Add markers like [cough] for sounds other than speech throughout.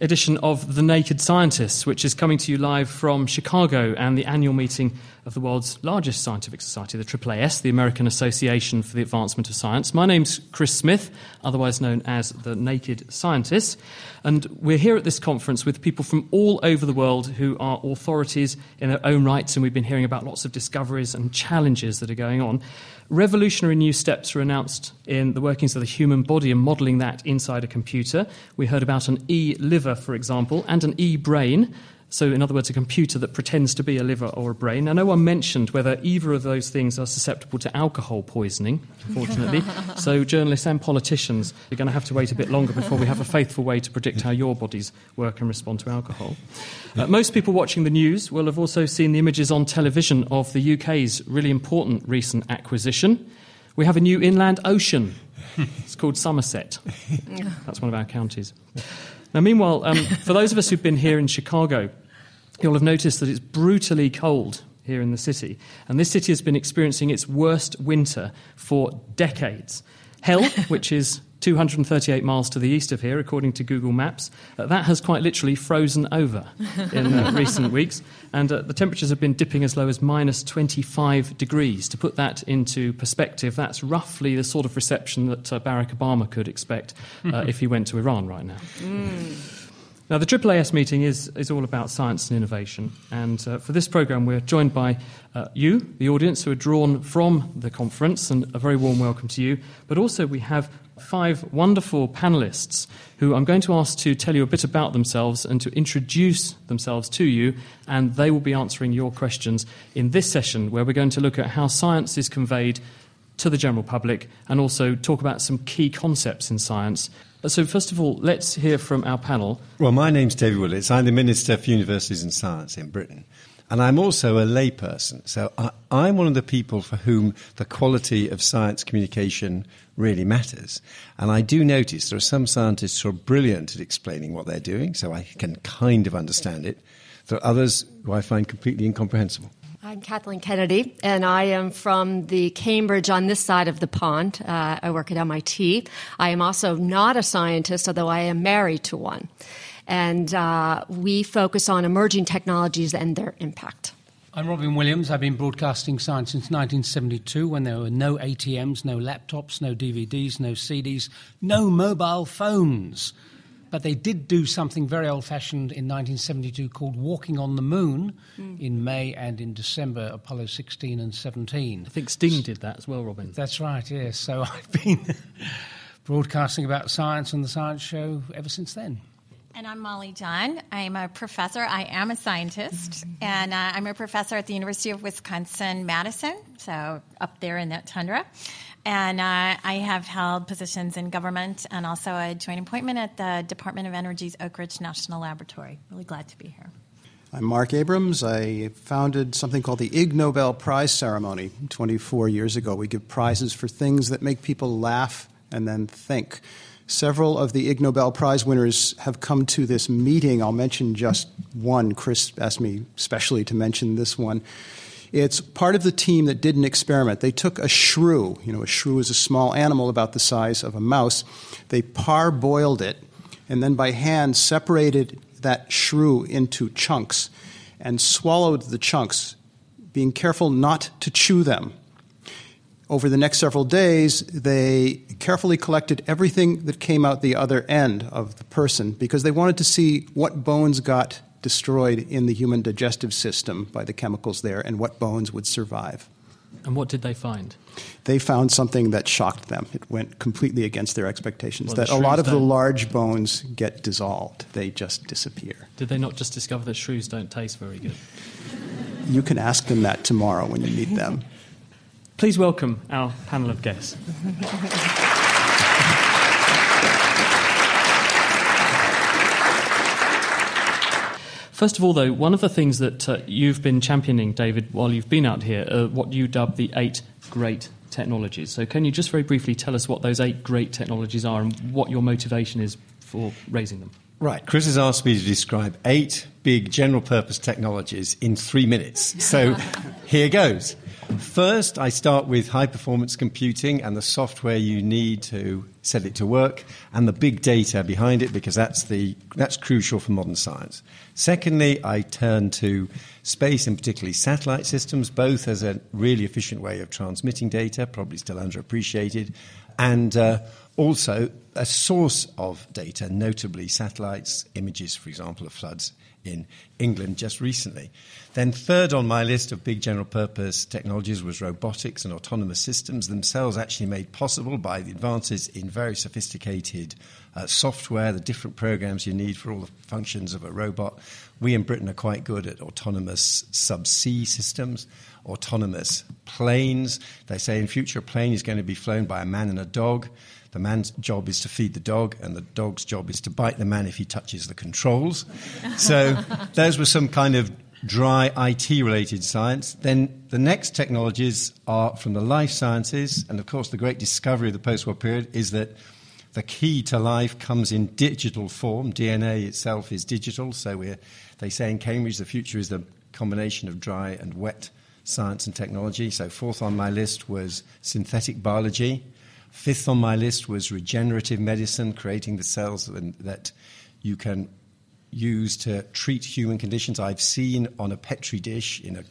edition of The Naked Scientists, which is coming to you live from Chicago and the annual meeting of the world's largest scientific society, the AAAS, the American Association for the Advancement of Science. My name's Chris Smith, otherwise known as The Naked Scientists, and we're here at this conference with people from all over the world who are authorities in their own rights, and we've been hearing about lots of discoveries and challenges that are going on. Revolutionary new steps were announced in the workings of the human body and modelling that inside a computer. We heard about an e liver, for example, and an e brain. So, in other words, a computer that pretends to be a liver or a brain. Now, no one mentioned whether either of those things are susceptible to alcohol poisoning, unfortunately. [laughs] so, journalists and politicians are going to have to wait a bit longer before we have a faithful way to predict how your bodies work and respond to alcohol. Uh, most people watching the news will have also seen the images on television of the UK's really important recent acquisition. We have a new inland ocean. [laughs] It's called Somerset. [laughs] That's one of our counties. Now, meanwhile, um, for those of us who've been here in Chicago, you'll have noticed that it's brutally cold here in the city. And this city has been experiencing its worst winter for decades. Hell, which is 238 miles to the east of here, according to Google Maps. Uh, that has quite literally frozen over in uh, [laughs] recent weeks, and uh, the temperatures have been dipping as low as minus 25 degrees. To put that into perspective, that's roughly the sort of reception that uh, Barack Obama could expect uh, [laughs] if he went to Iran right now. Mm. Now, the AAAS meeting is, is all about science and innovation, and uh, for this programme, we're joined by uh, you, the audience, who are drawn from the conference, and a very warm welcome to you. But also, we have five wonderful panelists who I'm going to ask to tell you a bit about themselves and to introduce themselves to you, and they will be answering your questions in this session, where we're going to look at how science is conveyed to the general public and also talk about some key concepts in science so, first of all, let's hear from our panel. Well, my name's David Willetts. I'm the Minister for Universities and Science in Britain. And I'm also a layperson. So I, am one of the people for whom the quality of science communication really matters. And I do notice there are some scientists who are brilliant at explaining what they're doing, so I can kind of understand it. There are others who I find completely incomprehensible. I'm Kathleen Kennedy, and I am from the Cambridge on this side of the pond. Uh, I work at MIT. I am also not a scientist, although I am married to one. And uh, we focus on emerging technologies and their impact. I'm Robyn Williams. I've been broadcasting science since 1972 when there were no ATMs, no laptops, no DVDs, no CDs, no mobile phones. But they did do something very old fashioned in 1972 called Walking on the Moon mm. in May and in December, Apollo 16 and 17. I think Sting did that as well, Robyn. That's right, yes. So [laughs] I've been [laughs] broadcasting about science on the Science Show ever since then. And I'm Molly Jahn. I'm a professor. I am a scientist, mm-hmm. and uh, I'm a professor at the University of Wisconsin Madison, so up there in that tundra. And uh, I have held positions in government and also a joint appointment at the Department of Energy's Oak Ridge National Laboratory. Really glad to be here. I'm Marc Abrahams. I founded something called the Ig Nobel Prize Ceremony 24 years ago. We give prizes for things that make people laugh and then think. Several of the Ig Nobel Prize winners have come to this meeting. I'll mention just one. Chris asked me specially to mention this one. It's part of the team that did an experiment. They took a shrew. You know, a shrew is a small animal about the size of a mouse. They parboiled it and then by hand separated that shrew into chunks and swallowed the chunks, being careful not to chew them. Over the next several days, they carefully collected everything that came out the other end of the person because they wanted to see what bones got destroyed in the human digestive system by the chemicals there and what bones would survive. And what did they find? They found something that shocked them. It went completely against their expectations. Well, that a lot of the large bones get dissolved, they just disappear. Did they not just discover that shrews don't taste very good? You can ask them that tomorrow when you meet them. [laughs] Please welcome our panel of guests. First of all, though, one of the things that uh, you've been championing, David, while you've been out here, are what you dub the eight great technologies. So, can you just very briefly tell us what those eight great technologies are and what your motivation is for raising them? Right. Chris has asked me to describe eight big general purpose technologies in three minutes. So [laughs] here goes. First, I start with high performance computing and the software you need to set it to work and the big data behind it because that's, the, that's crucial for modern science. Secondly, I turn to space and particularly satellite systems, both as a really efficient way of transmitting data, probably still underappreciated, and uh, also a source of data, notably satellites, images, for example, of floods in England just recently. Then, third on my list of big general purpose technologies was robotics and autonomous systems, themselves actually made possible by the advances in very sophisticated uh, software, the different programs you need for all the functions of a robot. We in Britain are quite good at autonomous subsea systems, autonomous planes. They say in future a plane is going to be flown by a man and a dog. The man's job is to feed the dog, and the dog's job is to bite the man if he touches the controls. so [laughs] those were some kind of dry IT related science. Then the next technologies are from the life sciences, and of course, the great discovery of the post war period is that the key to life comes in digital form. DNA itself is digital, so they say in Cambridge the future is the combination of dry and wet science and technology. So, fourth on my list was synthetic biology. Fifth on my list was regenerative medicine, creating the cells that you can use to treat human conditions. I've seen on a petri dish in an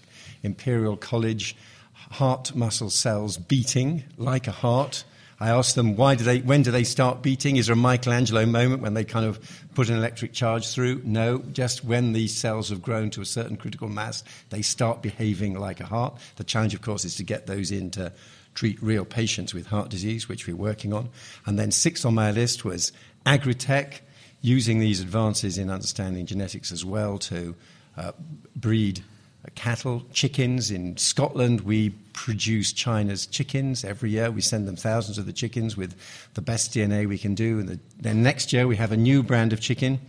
Imperial College heart muscle cells beating like a heart. I asked them why do they when do they start beating? Is there a Michelangelo moment when they kind of put an electric charge through? No, just when these cells have grown to a certain critical mass, they start behaving like a heart. The challenge, of course, is to get those into treat real patients with heart disease, which we're working on. And then sixth on my list was agri-tech, using these advances in understanding genetics as well to uh, breed cattle, chickens. In Scotland, we produce China's chickens every year. We send them thousands of the chickens with the best DNA we can do. And the, then next year, we have a new brand of chicken.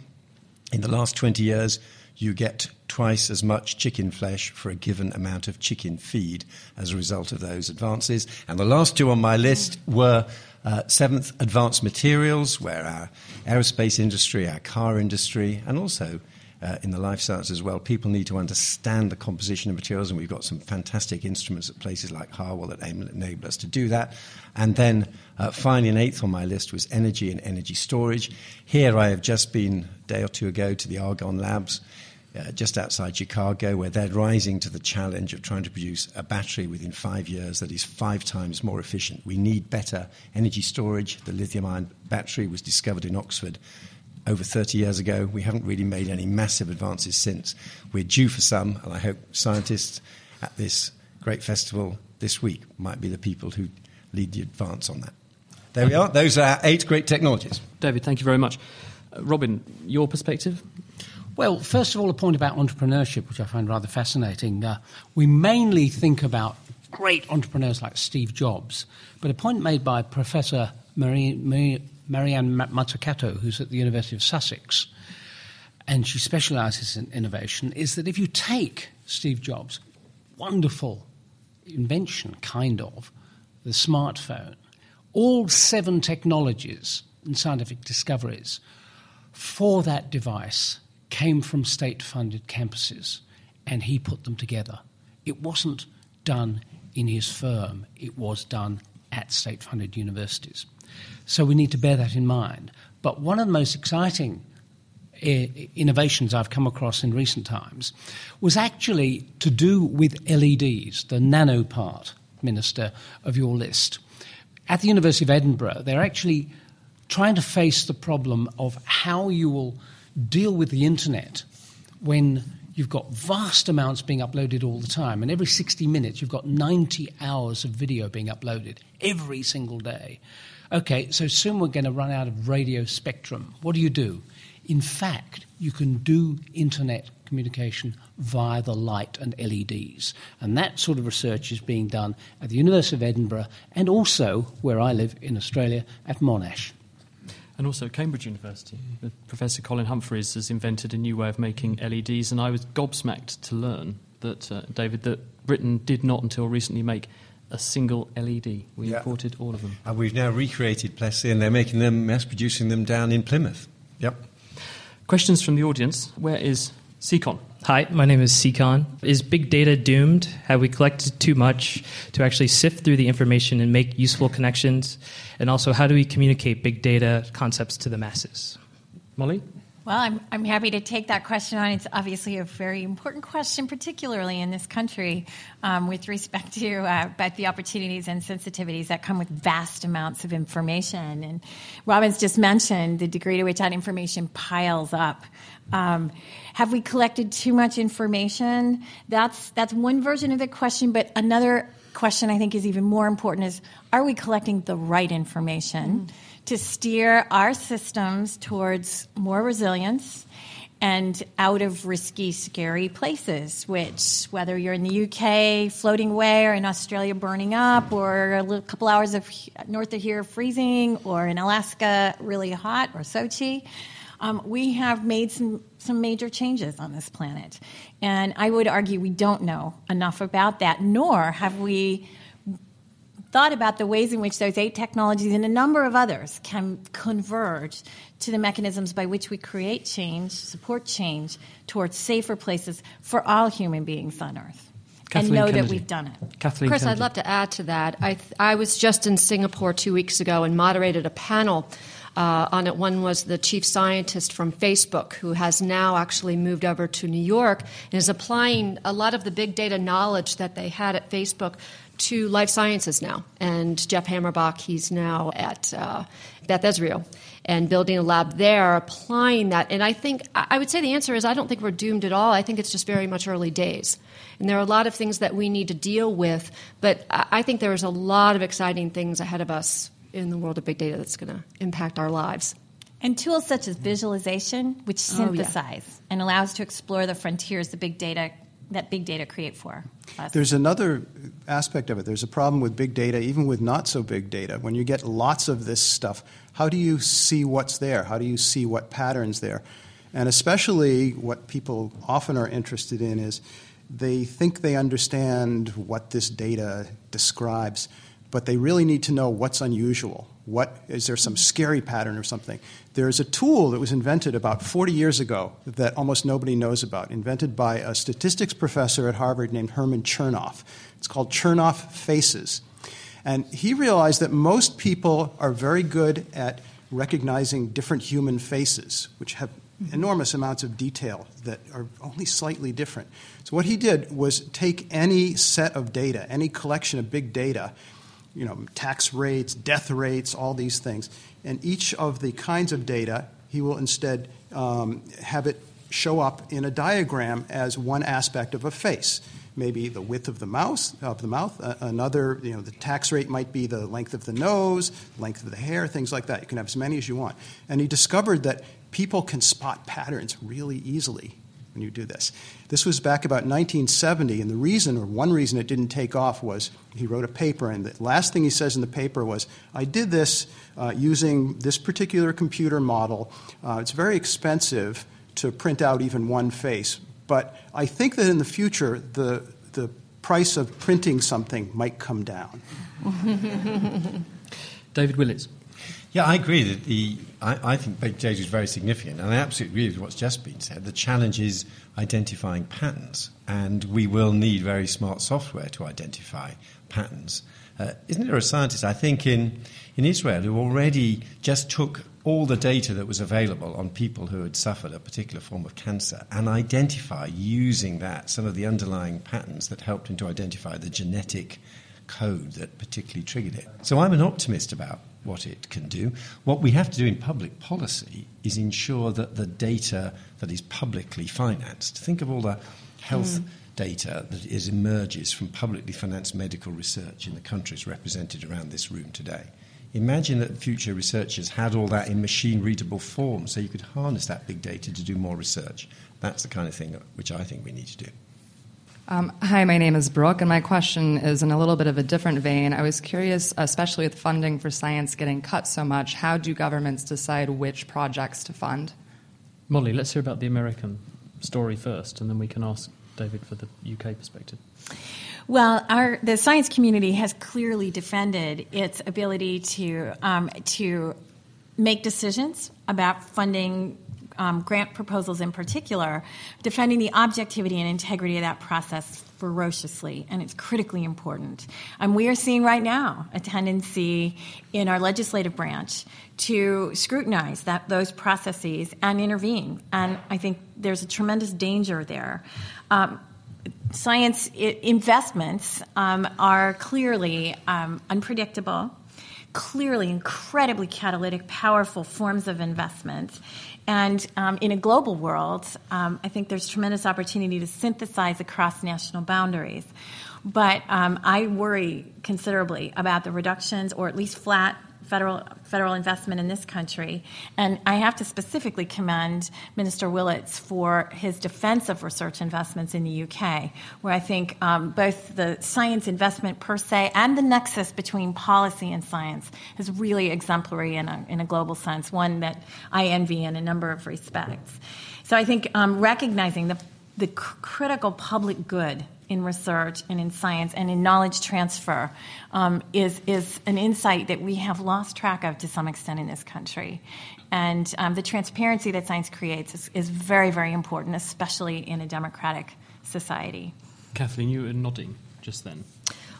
In the last 20 years, you get twice as much chicken flesh for a given amount of chicken feed as a result of those advances. And the last two on my list were uh, seventh, advanced materials, where our aerospace industry, our car industry, and also uh, in the life sciences as well, people need to understand the composition of materials, and we've got some fantastic instruments at places like Harwell that enable us to do that. And then uh, finally, an eighth on my list was energy and energy storage. Here I have just been a day or two ago to the Argonne Labs uh, just outside Chicago, where they're rising to the challenge of trying to produce a battery within five years that is five times more efficient. We need better energy storage. The lithium ion battery was discovered in Oxford over 30 years ago. We haven't really made any massive advances since. We're due for some, and I hope scientists at this great festival this week might be the people who lead the advance on that. There we are. Those are eight great technologies. David, thank you very much. Uh, Robyn, your perspective? Well, first of all, a point about entrepreneurship, which I find rather fascinating. Uh, we mainly think about great entrepreneurs like Steve Jobs, but a point made by Professor Marie, Marie, Mariana Mazzucato, who's at the University of Sussex, and she specializes in innovation, is that if you take Steve Jobs' wonderful invention, kind of, the smartphone, all seven technologies and scientific discoveries for that device came from state funded campuses and he put them together. It wasn't done in his firm, it was done at state funded universities. So we need to bear that in mind. But one of the most exciting eh, innovations I've come across in recent times was actually to do with LEDs, the nano part, Minister, of your list. At the University of Edinburgh, they're actually trying to face the problem of how you will deal with the internet when you've got vast amounts being uploaded all the time, and every 60 minutes you've got 90 hours of video being uploaded every single day. Okay, so soon we're going to run out of radio spectrum. What do you do? In fact, you can do internet communication via the light and LEDs. And that sort of research is being done at the University of Edinburgh and also, where I live in Australia, at Monash. And also at Cambridge University. Professor Colin Humphreys has invented a new way of making LEDs, and I was gobsmacked to learn that, uh, David, that Britain did not until recently make a single LED. We Yeah. imported all of them. And we've now recreated Plessey and they're making them, mass producing them down in Plymouth. Yep. Questions from the audience. Where is Seacon? Hi, my name is Seacon. Is big data doomed? Have we collected too much to actually sift through the information and make useful connections? And also, how do we communicate big data concepts to the masses? Molly? Well, I'm, I'm happy to take that question on. It's obviously a very important question, particularly in this country, um, with respect to uh, the opportunities and sensitivities that come with vast amounts of information. And Robyn's just mentioned the degree to which that information piles up. Um, have we collected too much information? That's that's one version of the question, but another question I think is even more important is: Are we collecting the right information? To steer our systems towards more resilience and out of risky, scary places, which, whether you're in the UK floating away or in Australia burning up or a little, couple hours of north of here freezing or in Alaska really hot or Sochi, um, we have made some, some major changes on this planet. And I would argue we don't know enough about that, nor have we thought about the ways in which those eight technologies and a number of others can converge to the mechanisms by which we create change, support change towards safer places for all human beings on Earth. Kathleen and know Kennedy. that we've done it. Kathleen Chris, I'd love to add to that. I, th- I was just in Singapore two weeks ago and moderated a panel uh, on it. One was the chief scientist from Facebook, who has now actually moved over to New York and is applying a lot of the big data knowledge that they had at Facebook to life sciences now. And Jeff Hammerbacher, he's now at uh, Beth Israel and building a lab there, applying that. And I think, I would say the answer is I don't think we're doomed at all. I think it's just very much early days. And there are a lot of things that we need to deal with, but I think there's a lot of exciting things ahead of us in the world of big data that's going to impact our lives. And tools such as visualization, which Oh, yeah. synthesize and allow us to explore the frontiers of big data that big data create for us. There's another aspect of it. There's a problem with big data, even with not so big data. When you get lots of this stuff, how do you see what's there? How do you see what patterns there? And especially what people often are interested in is they think they understand what this data describes, but they really need to know what's unusual. What is there some scary pattern or something? There's a tool that was invented about 40 years ago that almost nobody knows about, invented by a statistics professor at Harvard named Herman Chernoff. It's called Chernoff Faces. And he realized that most people are very good at recognizing different human faces, which have enormous amounts of detail that are only slightly different. So what he did was take any set of data, any collection of big data, you know, tax rates, death rates, all these things, and each of the kinds of data, he will instead um, have it show up in a diagram as one aspect of a face. Maybe the width of the mouth, of the mouth. Uh, another, you know, the tax rate might be the length of the nose, length of the hair, things like that. You can have as many as you want. And he discovered that people can spot patterns really easily when you do this. This was back about 1970, and the reason, or one reason it didn't take off, was he wrote a paper, and the last thing he says in the paper was, I did this uh, using this particular computer model. Uh, it's very expensive to print out even one face, but I think that in the future, the, the price of printing something might come down. [laughs] David Willetts. Yeah, I agree that the I, I think big data is very significant, and I absolutely agree with what's just been said. The challenge is identifying patterns, and we will need very smart software to identify patterns. Uh, isn't there a scientist, I think, in, in Israel who already just took all the data that was available on people who had suffered a particular form of cancer and identify using that some of the underlying patterns that helped him to identify the genetic code that particularly triggered it. So I'm an optimist about what it can do. What we have to do in public policy is ensure that the data that is publicly financed, think of all the health hmm. data that is, emerges from publicly financed medical research in the countries represented around this room today. Imagine that future researchers had all that in machine readable form so you could harness that big data to do more research. That's the kind of thing which I think we need to do. Um, hi, my name is Brooke, and my question is in a little bit of a different vein. I was curious, especially with funding for science getting cut so much, how do governments decide which projects to fund? Molly, let's hear about the American story first, and then we can ask David for the UK perspective. Well, our, the science community has clearly defended its ability to um, to make decisions about funding um, grant proposals in particular, defending the objectivity and integrity of that process ferociously, and it's critically important. And we are seeing right now a tendency in our legislative branch to scrutinize that those processes and intervene. And I think there's a tremendous danger there. Um, science investments um, are clearly um, unpredictable clearly incredibly catalytic, powerful forms of investment. And um, in a global world, um, I think there's tremendous opportunity to synthesize across national boundaries. But um, I worry considerably about the reductions, or at least flat federal federal investment in this country. And I have to specifically commend Minister Willetts for his defense of research investments in the UK, where I think um, both the science investment per se and the nexus between policy and science is really exemplary in a, in a global sense, one that I envy in a number of respects. So I think um, recognizing the, the critical public good in research and in science and in knowledge transfer um, is, is an insight that we have lost track of to some extent in this country. And um, the transparency that science creates is, is very, very important, especially in a democratic society. Kathleen, you were nodding just then.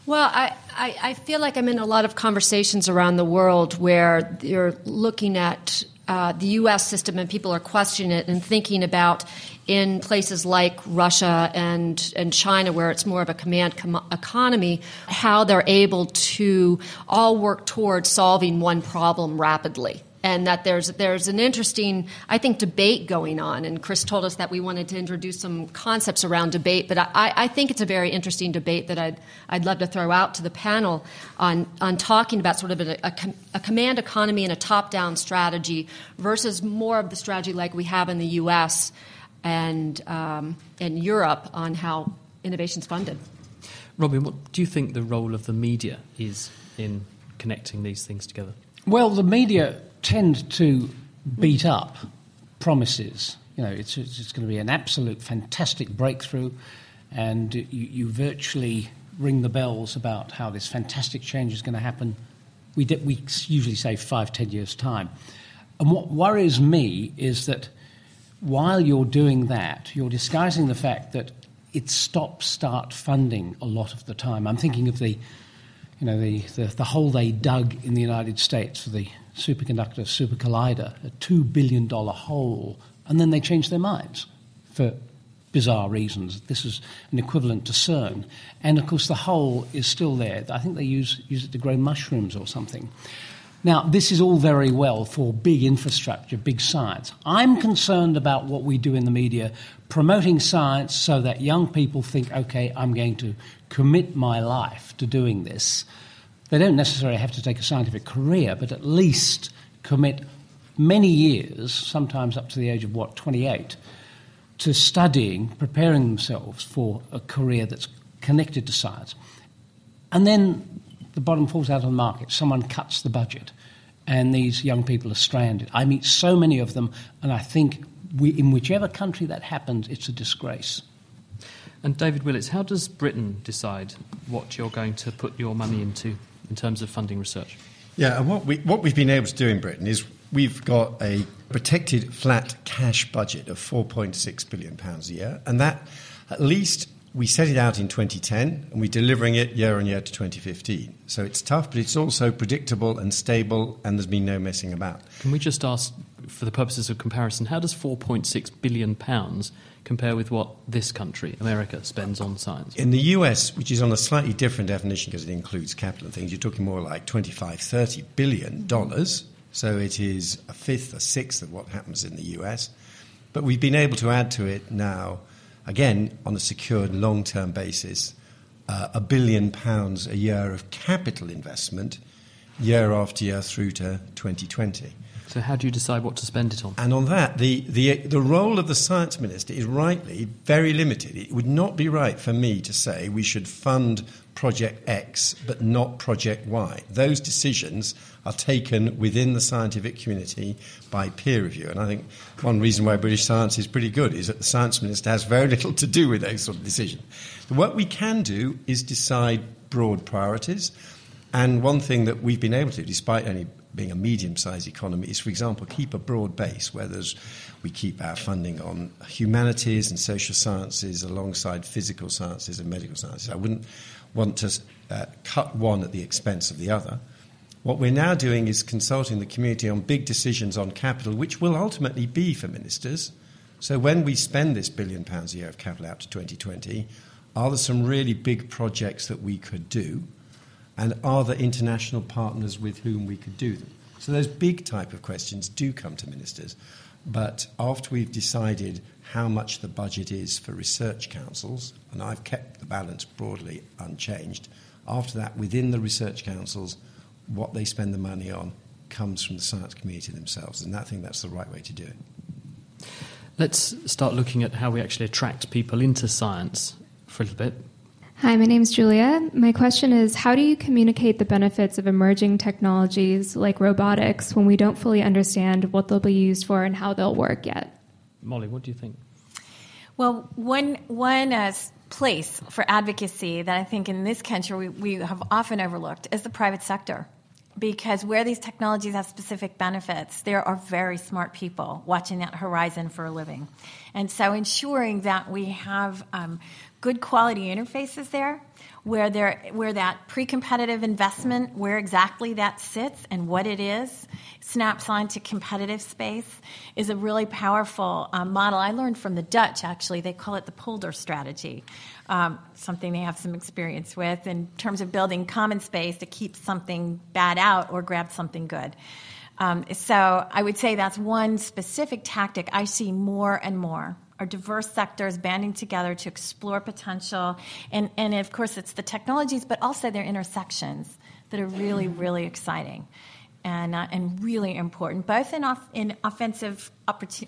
Well, I, I, I, feel like I'm in a lot of conversations around the world where you're looking at uh, the U.S. system and people are questioning it and thinking about in places like Russia and, and China, where it's more of a command com- economy, how they're able to all work towards solving one problem rapidly and that there's there's an interesting I think debate going on. And Chris told us that we wanted to introduce some concepts around debate, but I, I think it's a very interesting debate that I'd I'd love to throw out to the panel on on talking about sort of a, a, a command economy and a top down strategy versus more of the strategy like we have in the U.S and um, in Europe on how innovation's funded. Robyn, what do you think the role of the media is in connecting these things together? Well, the media tend to beat up promises. You know, it's, it's going to be an absolute fantastic breakthrough, and you, you virtually ring the bells about how this fantastic change is going to happen. We, we usually say five, ten years' time. And what worries me is that while you're doing that, you're disguising the fact that it's stop-start funding a lot of the time. I'm thinking of the, you know, the, the, the hole they dug in the United States for the superconductor super collider, a $2 billion hole, and then they changed their minds for bizarre reasons. This is an equivalent to CERN. And of course, the hole is still there. I think they use, use it to grow mushrooms or something. Now, this is all very well for big infrastructure, big science. I'm concerned about what we do in the media, promoting science so that young people think, okay, I'm going to commit my life to doing this. They don't necessarily have to take a scientific career, but at least commit many years, sometimes up to the age of what, 28, to studying, preparing themselves for a career that's connected to science. And then the bottom falls out of the market. Someone cuts the budget, and these young people are stranded. I meet so many of them, and I think we, in whichever country that happens, it's a disgrace. And David Willetts, how does Britain decide what you're going to put your money into in terms of funding research? Yeah, and what, we, what we've been able to do in Britain is we've got a protected flat cash budget of £4.6 billion a year, and that at least we set it out in 2010 and we're delivering it year on year to 2015. So it's tough, but it's also predictable and stable, and there's been no messing about. Can we just ask, for the purposes of comparison, how does 4.6 billion pounds compare with what this country, America, spends on science? In the US, which is on a slightly different definition because it includes capital and things, you're talking more like 25, 30 billion dollars. So it is a fifth, a sixth of what happens in the US. But we've been able to add to it now again, on a secured long term basis, uh, a billion pounds a year of capital investment year after year through to 2020. So, how do you decide what to spend it on? And on that, the, the, the role of the science minister is rightly very limited. It would not be right for me to say we should fund Project X but not Project Y. Those decisions are taken within the scientific community by peer review. And I think one reason why British science is pretty good is that the science minister has very little to do with those sort of decisions. What we can do is decide broad priorities. And one thing that we've been able to, despite only being a medium-sized economy is, for example, keep a broad base where we keep our funding on humanities and social sciences alongside physical sciences and medical sciences. I wouldn't want to uh, cut one at the expense of the other. What we're now doing is consulting the community on big decisions on capital, which will ultimately be for ministers. So when we spend this billion pounds a year of capital out to 2020, are there some really big projects that we could do? And are there international partners with whom we could do them? So those big type of questions do come to ministers, but after we've decided how much the budget is for research councils, and I've kept the balance broadly unchanged, after that, within the research councils, what they spend the money on comes from the science community themselves, and I think that's the right way to do it. Let's start looking at how we actually attract people into science for a little bit. Hi, my name is Julia. My question is How do you communicate the benefits of emerging technologies like robotics when we don't fully understand what they'll be used for and how they'll work yet? Molly, what do you think? Well, one, one uh, place for advocacy that I think in this country we, we have often overlooked is the private sector because where these technologies have specific benefits, there are very smart people watching that horizon for a living. And so ensuring that we have um, good quality interfaces there where there where that pre-competitive investment where exactly that sits and what it is snaps onto competitive space is a really powerful um, model. I learned from the dutch actually. They call it the polder strategy um, something they have some experience with in terms of building common space to keep something bad out or grab something good. Um, so i would say that's one specific tactic i see more and more are diverse sectors banding together to explore potential. And, and of course, it's the technologies, but also their intersections that are really, really exciting. And, uh, and really important, both in, off, in offensive,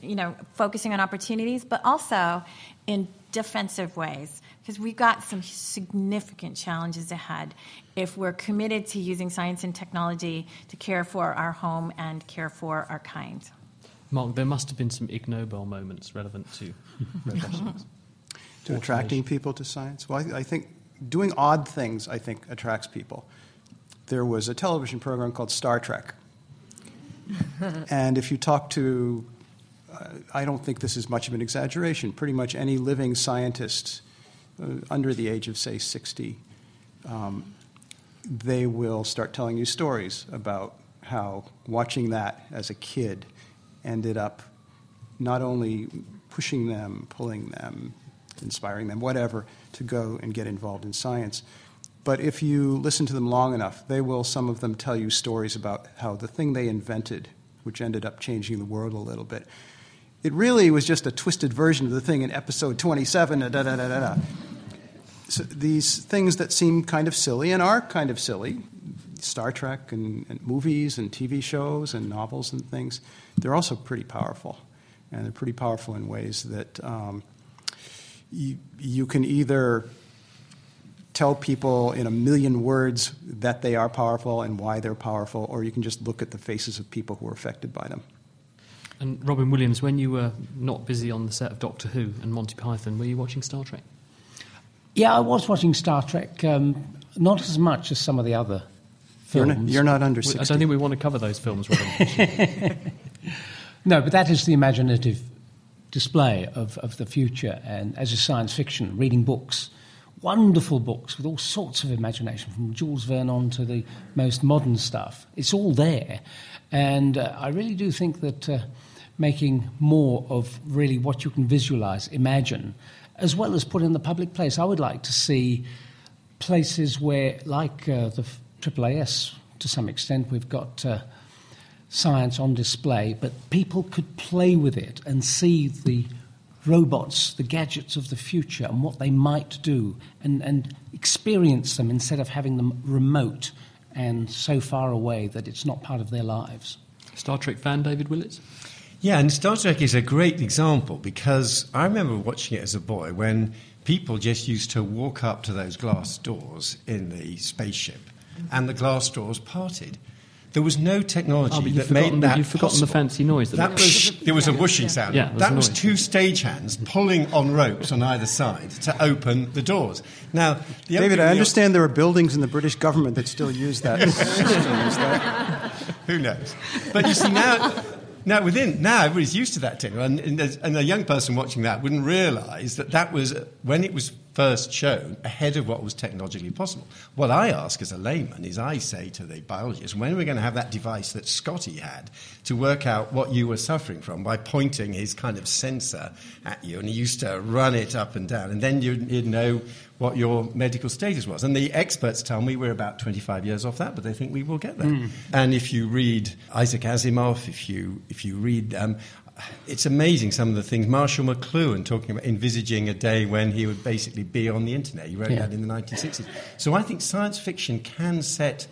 you know, focusing on opportunities, but also in defensive ways, because we've got some significant challenges ahead if we're committed to using science and technology to care for our home and care for our kind. Marc, there must have been some Ig Nobel moments relevant to [laughs] robotics. to attracting people to science? Well, I, I, think doing odd things, I think, attracts people. There was a television program called Star Trek. [laughs] and if you talk to, uh, I don't think this is much of an exaggeration, pretty much any living scientist uh, under the age of, say, 60, um, they will start telling you stories about how watching that as a kid ended up not only pushing them, pulling them, inspiring them, whatever, to go and get involved in science. But if you listen to them long enough, they will, some of them, tell you stories about how the thing they invented, which ended up changing the world a little bit, it really was just a twisted version of the thing in episode 27. Da, da, da, da, da. So these things that seem kind of silly and are kind of silly, Star Trek and, and movies and TV shows and novels and things, they're also pretty powerful. And they're pretty powerful in ways that um, you, you can either tell people in a million words that they are powerful and why they're powerful, or you can just look at the faces of people who are affected by them. And Robyn Williams, when you were not busy on the set of Doctor Who and Monty Python, were you watching Star Trek? Yeah, I was watching Star Trek, um, not as much as some of the other films. You're not, you're not under 60. I don't think we want to cover those films, Robyn. [laughs] no, but that is the imaginative display of, of the future. And as a science fiction, reading books, wonderful books with all sorts of imagination, from Jules Verne on to the most modern stuff. It's all there. And uh, I really do think that uh, making more of really what you can visualize, imagine, as well as put in the public place. I would like to see places where, like uh, the AAAS to some extent. We've got uh, science on display, but people could play with it and see the robots, the gadgets of the future, and what they might do, and, and experience them instead of having them remote and so far away that it's not part of their lives. Star Trek fan David Willetts? Yeah, and Star Trek is a great example because I remember watching it as a boy when people just used to walk up to those glass doors in the spaceship and the glass doors parted. There was no technology Oh, that made that you've forgotten the fancy noise that That makes- was [laughs] there was a whooshing sound. Yeah, there's that was two stagehands pulling on ropes on either side to open the doors. Now, the David, I we- understand there are buildings in the British government that still use that system. [laughs] Is that Who knows? But you see now. Now, within now, everybody's used to that technology, and, and, and a young person watching that wouldn't realise that that was when it was first shown ahead of what was technologically possible. What I ask as a layman is, I say to the biologist, when are we going to have that device that Scotty had to work out what you were suffering from by pointing his kind of sensor at you, and he used to run it up and down, and then you'd, you'd know what your medical status was. And the experts tell me we're about 25 years off that, but they think we will get there. And if you read Isaac Asimov, if you, if you read, um, it's amazing some of the things. Marshall McLuhan talking about envisaging a day when he would basically be on the internet. He wrote Yeah. that in the 1960s. So I think science fiction can set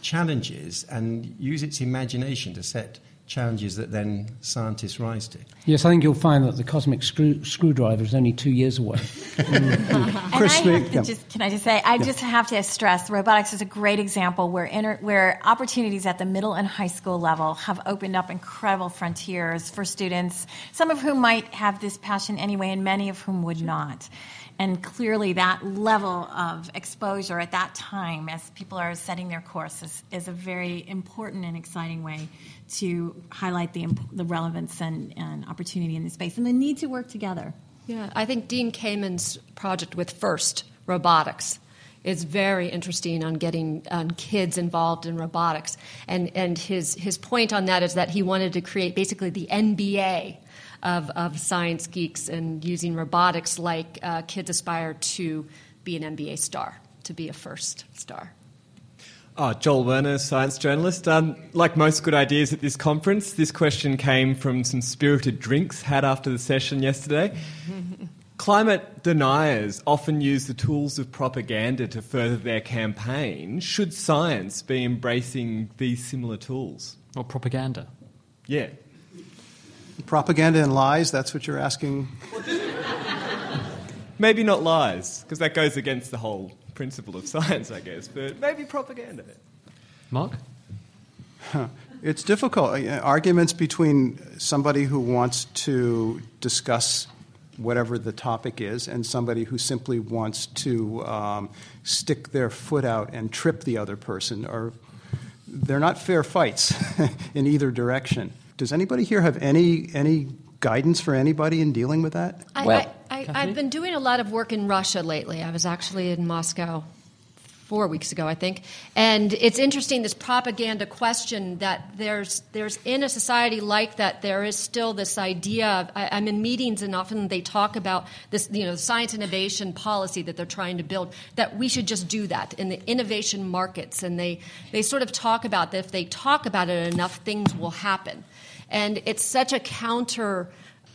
challenges and use its imagination to set challenges that then scientists rise to. Yes, I think you'll find that the cosmic screw, screwdriver is only two years away. [laughs] And Chris, I have we- to yeah. just, can I just say, I just have to stress robotics is a great example where, inter, where opportunities at the middle and high school level have opened up incredible frontiers for students, some of whom might have this passion anyway, and many of whom would not. And clearly, that level of exposure at that time, as people are setting their courses, is a very important and exciting way to highlight the, the relevance and, and opportunity in this space and the need to work together. Yeah, I think Dean Kamen's project with FIRST Robotics is very interesting on getting um, kids involved in robotics. And, and his, his point on that is that he wanted to create basically the NBA of, of science geeks and using robotics like uh, kids aspire to be an NBA star, to be a first star. Oh, Joel Werner, science journalist. Um, like most good ideas at this conference, this question came from some spirited drinks had after the session yesterday. [laughs] Climate deniers often use the tools of propaganda to further their campaign. Should science be embracing these similar tools? Or propaganda? Yeah. propaganda and lies? That's what you're asking. [laughs] Maybe not lies, because that goes against the whole principle of science, I guess, but maybe propaganda. Marc? It's difficult. Uh, Arguments between somebody who wants to discuss whatever the topic is and somebody who simply wants to um, stick their foot out and trip the other person are they're not fair fights [laughs] in either direction. Does anybody here have any any guidance for anybody in dealing with that? I, Well- I, I, I've been doing a lot of work in Russia lately. I was actually in Moscow four weeks ago, I think. And it's interesting this propaganda question that there's there's in a society like that there is still this idea. Of, I, I'm in meetings and often they talk about this, you know, science innovation policy that they're trying to build. That we should just do that in the innovation markets, and they they sort of talk about that if they talk about it enough, things will happen. And it's such a counter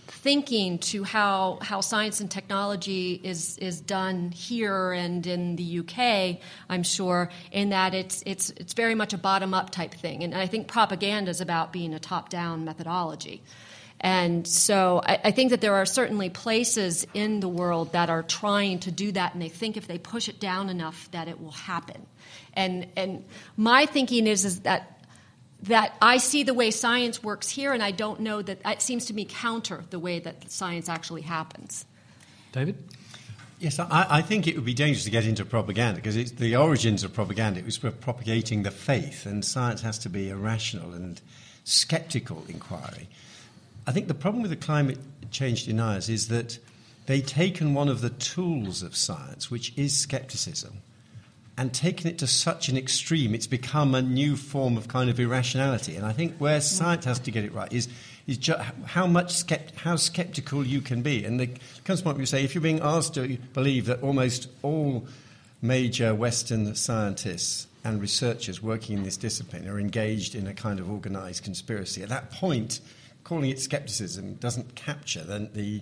thinking to how, how science and technology is, is done here and in the UK, I'm sure, in that it's, it's, it's very much a bottom up type thing. And I think propaganda is about being a top down methodology. And so I, I think that there are certainly places in the world that are trying to do that, and they think if they push it down enough that it will happen. And, and my thinking is, is that that I see the way science works here, and I don't know that it seems to me counter the way that science actually happens. David? Yes, I, I think it would be dangerous to get into propaganda because it's the origins of propaganda. It was for propagating the faith, and science has to be a rational and skeptical inquiry. I think the problem with the climate change deniers is that they've taken one of the tools of science, which is skepticism, and taken it to such an extreme, it's become a new form of kind of irrationality. And I think where mm. science has to get it right is, is ju- how much skept- how skeptical you can be. And there comes a point where you say, if you're being asked to believe that almost all major Western scientists and researchers working in this discipline are engaged in a kind of organized conspiracy, at that point, calling it skepticism doesn't capture the, the,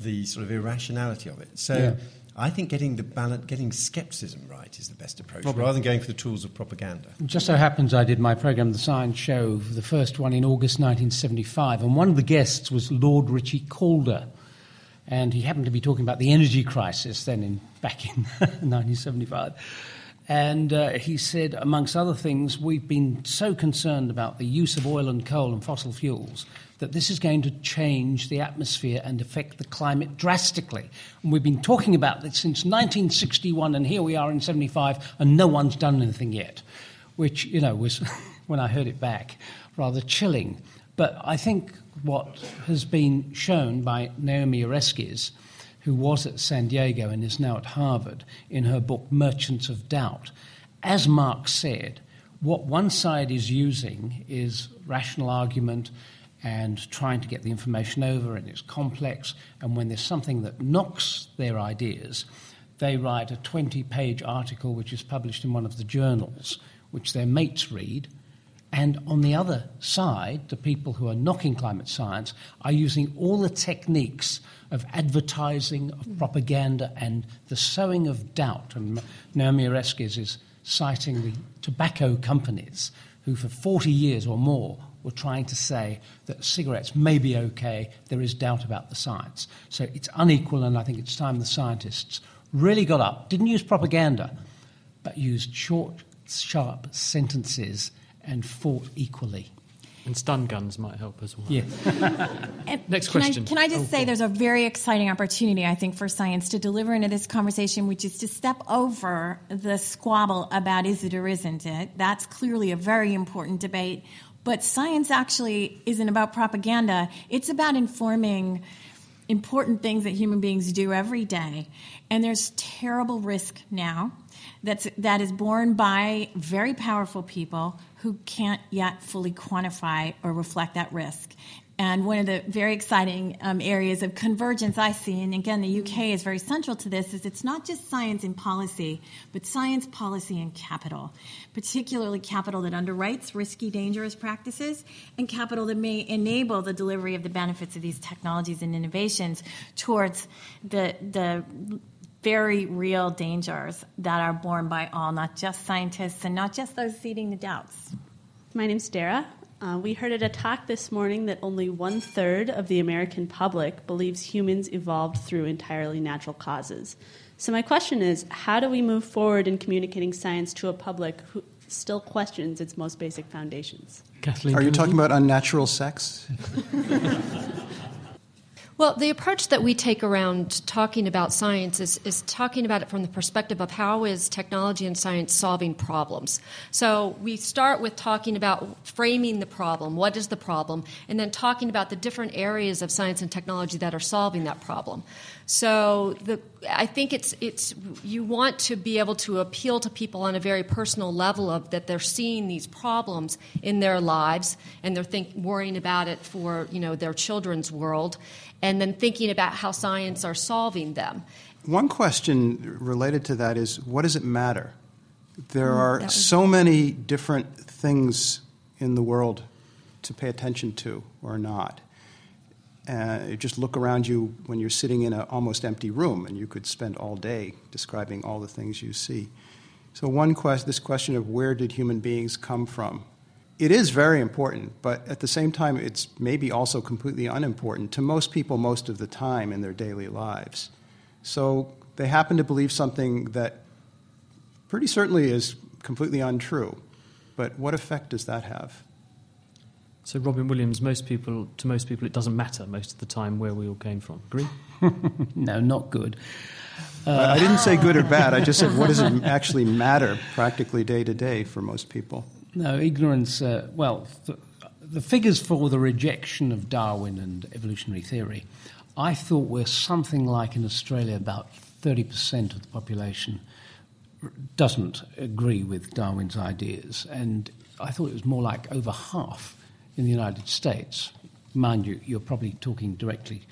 the sort of irrationality of it. So Yeah. I think getting the balance, getting skepticism right is the best approach, Robyn. rather than going for the tools of propaganda. It just so happens I did my program, The Science Show, the first one in August 1975, and one of the guests was Lord Ritchie Calder. And he happened to be talking about the energy crisis then in, back in [laughs] 1975. And uh, he said, amongst other things, we've been so concerned about the use of oil and coal and fossil fuels that this is going to change the atmosphere and affect the climate drastically. And we've been talking about this since 1961, and here we are in 75, and no one's done anything yet, which, you know, was, [laughs] when I heard it back, rather chilling. But I think what has been shown by Naomi Oreskes, who was at San Diego and is now at Harvard, in her book Merchants of Doubt, as Marc said, what one side is using is rational argument and trying to get the information over, and it's complex. And when there's something that knocks their ideas, they write a 20 page article which is published in one of the journals, which their mates read. And on the other side, the people who are knocking climate science are using all the techniques of advertising, of propaganda, and the sowing of doubt. And Naomi Oreskes is citing the tobacco companies who, for 40 years or more, were trying to say that cigarettes may be okay, there is doubt about the science. So it's unequal, and I think it's time the scientists really got up, didn't use propaganda, but used short, sharp sentences and fought equally. And stun guns might help as well. Yeah. [laughs] Next can question. I, can I just Oh, say there's a very exciting opportunity, I think, for science to deliver into this conversation, which is to step over the squabble about is it or isn't it. That's clearly a very important debate. But science actually isn't about propaganda, it's about informing important things that human beings do every day. And there's terrible risk now that's, that is borne by very powerful people who can't yet fully quantify or reflect that risk. And one of the very exciting um, areas of convergence I see, and again, the UK is very central to this, is it's not just science and policy, but science, policy, and capital, particularly capital that underwrites risky, dangerous practices, and capital that may enable the delivery of the benefits of these technologies and innovations towards the, the very real dangers that are borne by all, not just scientists and not just those seeding the doubts. My name's Dara. Uh, we heard at a talk this morning that only one third of the American public believes humans evolved through entirely natural causes. So, my question is how do we move forward in communicating science to a public who still questions its most basic foundations? Kathleen, Are you talking about unnatural sex? [laughs] Well, the approach that we take around talking about science is, is talking about it from the perspective of how is technology and science solving problems. So we start with talking about framing the problem, what is the problem, and then talking about the different areas of science and technology that are solving that problem. So the, I think it's, it's you want to be able to appeal to people on a very personal level of that they're seeing these problems in their lives and they're think, worrying about it for you know their children's world, and then thinking about how science are solving them. One question related to that is what does it matter? There Mm, are so many different things in the world to pay attention to or not. Uh, just look around you when you're sitting in an almost empty room, and you could spend all day describing all the things you see. So, one quest, this question of where did human beings come from? It is very important, but at the same time, it's maybe also completely unimportant to most people most of the time in their daily lives. So, they happen to believe something that pretty certainly is completely untrue. But what effect does that have? So, Robyn Williams, most people, to most people, it doesn't matter most of the time where we all came from. Agree? [laughs] no, not good. I I didn't say good or bad. I just said what does it [laughs] actually matter practically day to day for most people? No, ignorance, uh, well, the, the figures for the rejection of Darwin and evolutionary theory, I thought were something like in Australia about 30% of the population doesn't agree with Darwin's ideas. And I thought it was more like over half in the United States. Mind you, you're probably talking directly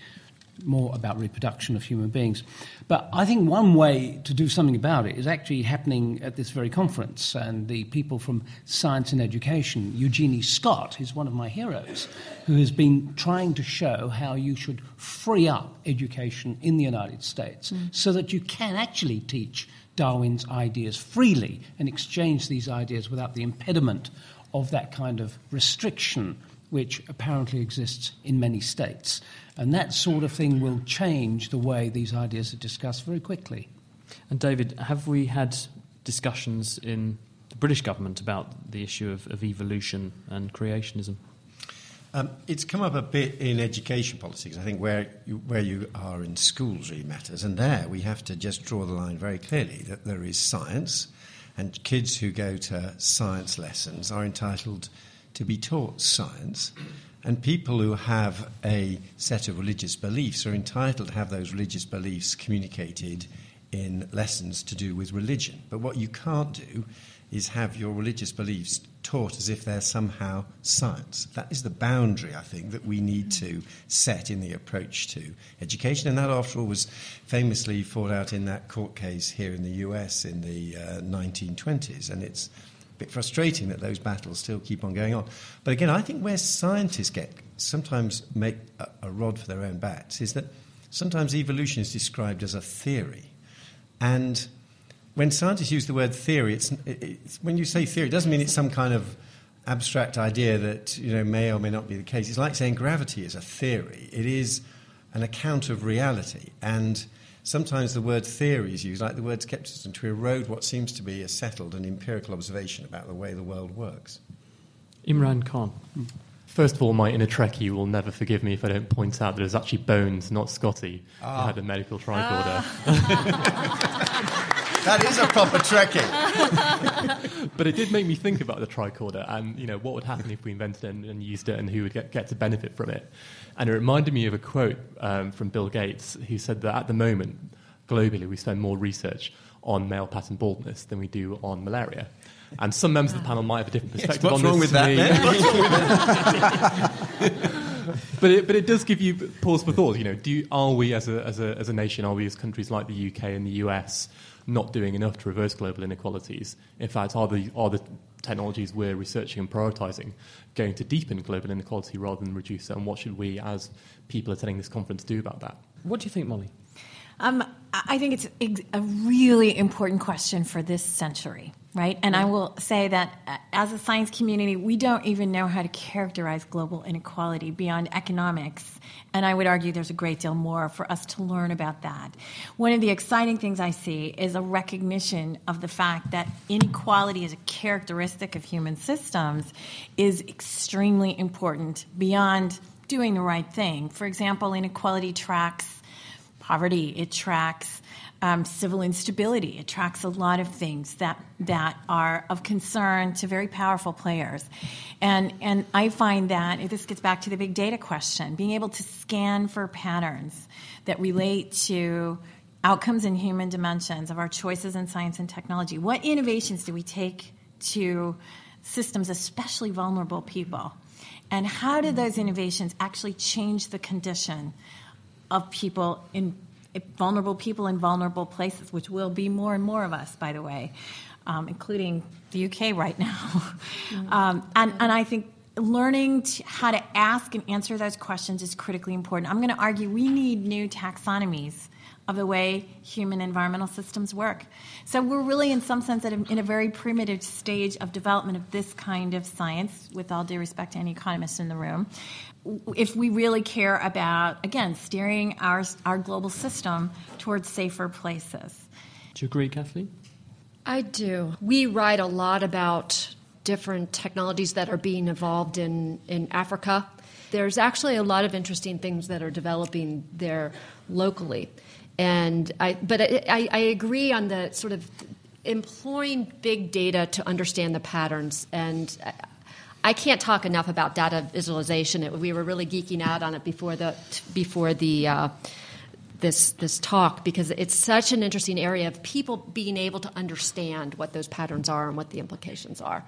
more about reproduction of human beings. But I think one way to do something about it is actually happening at this very conference. And the people from Science and Education, Eugenie Scott, is one of my heroes, who has been trying to show how you should free up education in the United States mm. so that you can actually teach Darwin's ideas freely and exchange these ideas without the impediment of that kind of restriction which apparently exists in many states. And that sort of thing will change the way these ideas are discussed very quickly. And David, have we had discussions in the British government about the issue of, of evolution and creationism? Um, it's come up a bit in education politics. I think where you, where you are in schools really matters. And there we have to just draw the line very clearly that there is science, and kids who go to science lessons are entitled to be taught science. And people who have a set of religious beliefs are entitled to have those religious beliefs communicated in lessons to do with religion. But what you can't do is have your religious beliefs taught as if they're somehow science. That is the boundary, I think, that we need to set in the approach to education. And that, after all, was famously fought out in that court case here in the US in the uh, 1920s. And it's a bit frustrating that those battles still keep on going on. But again, I think where scientists get sometimes make a, a rod for their own backs is that sometimes evolution is described as a theory. And when scientists use the word theory, it's, it's, when you say theory, it doesn't mean it's some kind of abstract idea that you know may or may not be the case. It's like saying gravity is a theory. It is an account of reality, and Sometimes the word theory is used, like the word skepticism, to erode what seems to be a settled and empirical observation about the way the world works. Imran Khan. First of all, my inner Trekkie will never forgive me if I don't point out that it was actually Bones, not Scotty, ah. who had the medical tricorder. Ah. [laughs] that is a proper Trekkie. [laughs] but it did make me think about the tricorder and you know what would happen if we invented it and, and used it and who would get, get to benefit from it. And it reminded me of a quote um, from Bill Gates, who said that at the moment, globally, we spend more research on male pattern baldness than we do on malaria. And some members of the panel might have a different perspective yes, on wrong this. With that, [laughs] [laughs] but it, but it does give you pause for thought. You know, do you, are we as a, as a as a nation, are we as countries like the UK and the US not doing enough to reverse global inequalities? In fact, are the are the technologies we're researching and prioritizing going to deepen global inequality rather than reduce it? And what should we, as people attending this conference, do about that? What do you think, Molly? Um, I think it's a really important question for this century, right? And I will say that uh, as a science community, we don't even know how to characterize global inequality beyond economics. And I would argue there's a great deal more for us to learn about that. One of the exciting things I see is a recognition of the fact that inequality as a characteristic of human systems is extremely important beyond doing the right thing. For example, inequality tracks poverty, it tracks um, civil instability, attracts a lot of things that, that are of concern to very powerful players. And, and I find that this gets back to the big data question being able to scan for patterns that relate to outcomes in human dimensions of our choices in science and technology. What innovations do we take to systems, especially vulnerable people? And how do those innovations actually change the condition of people in vulnerable people in vulnerable places, which will be more and more of us, by the way, um, including the UK right now. Mm-hmm. Um, and, and I think learning to, how to ask and answer those questions is critically important. I'm going to argue we need new taxonomies of the way human environmental systems work. So we're really, in some sense, a, in a very primitive stage of development of this kind of science, with all due respect to any economists in the room if we really care about, again, steering our, our global system towards safer places. Do you agree, Kathleen? I do. We write a lot about different technologies that are being evolved in, in Africa. There's actually a lot of interesting things that are developing there locally. And I, but I, I agree on the sort of employing big data to understand the patterns. And I can't talk enough about data visualization. It, we were really geeking out on it before the before the uh, this this talk because it's such an interesting area of people being able to understand what those patterns are and what the implications are.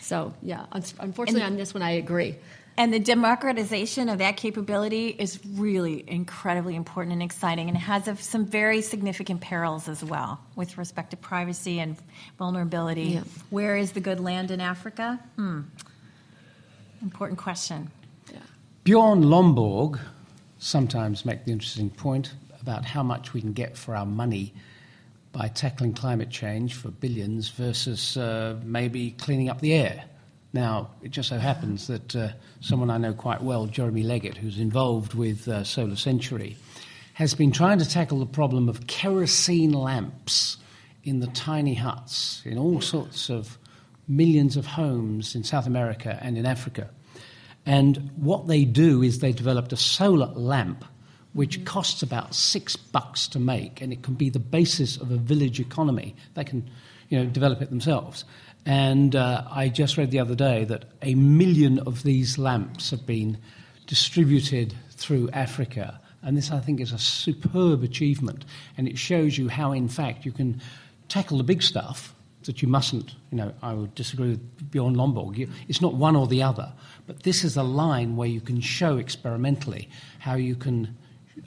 So yeah, unfortunately on this one I agree. And the democratization of that capability is really incredibly important and exciting, and has some very significant perils as well with respect to privacy and vulnerability. Yeah. Where is the good land in Africa? Hmm. Important question. Yeah. Bjorn Lomborg sometimes make the interesting point about how much we can get for our money by tackling climate change for billions versus uh, maybe cleaning up the air. Now, it just so happens that uh, someone I know quite well, Jeremy Leggett, who's involved with uh, Solar Century, has been trying to tackle the problem of kerosene lamps in the tiny huts in all sorts of millions of homes in South America and in Africa. And what they do is they developed a solar lamp which costs about six bucks to make, and it can be the basis of a village economy. They can, you know, develop it themselves. And uh, I just read the other day that a million of these lamps have been distributed through Africa. And this, I think, is a superb achievement. And it shows you how, in fact, you can tackle the big stuff that you mustn't, you know, I would disagree with Bjorn Lomborg. You, it's not one or the other. But this is a line where you can show experimentally how you can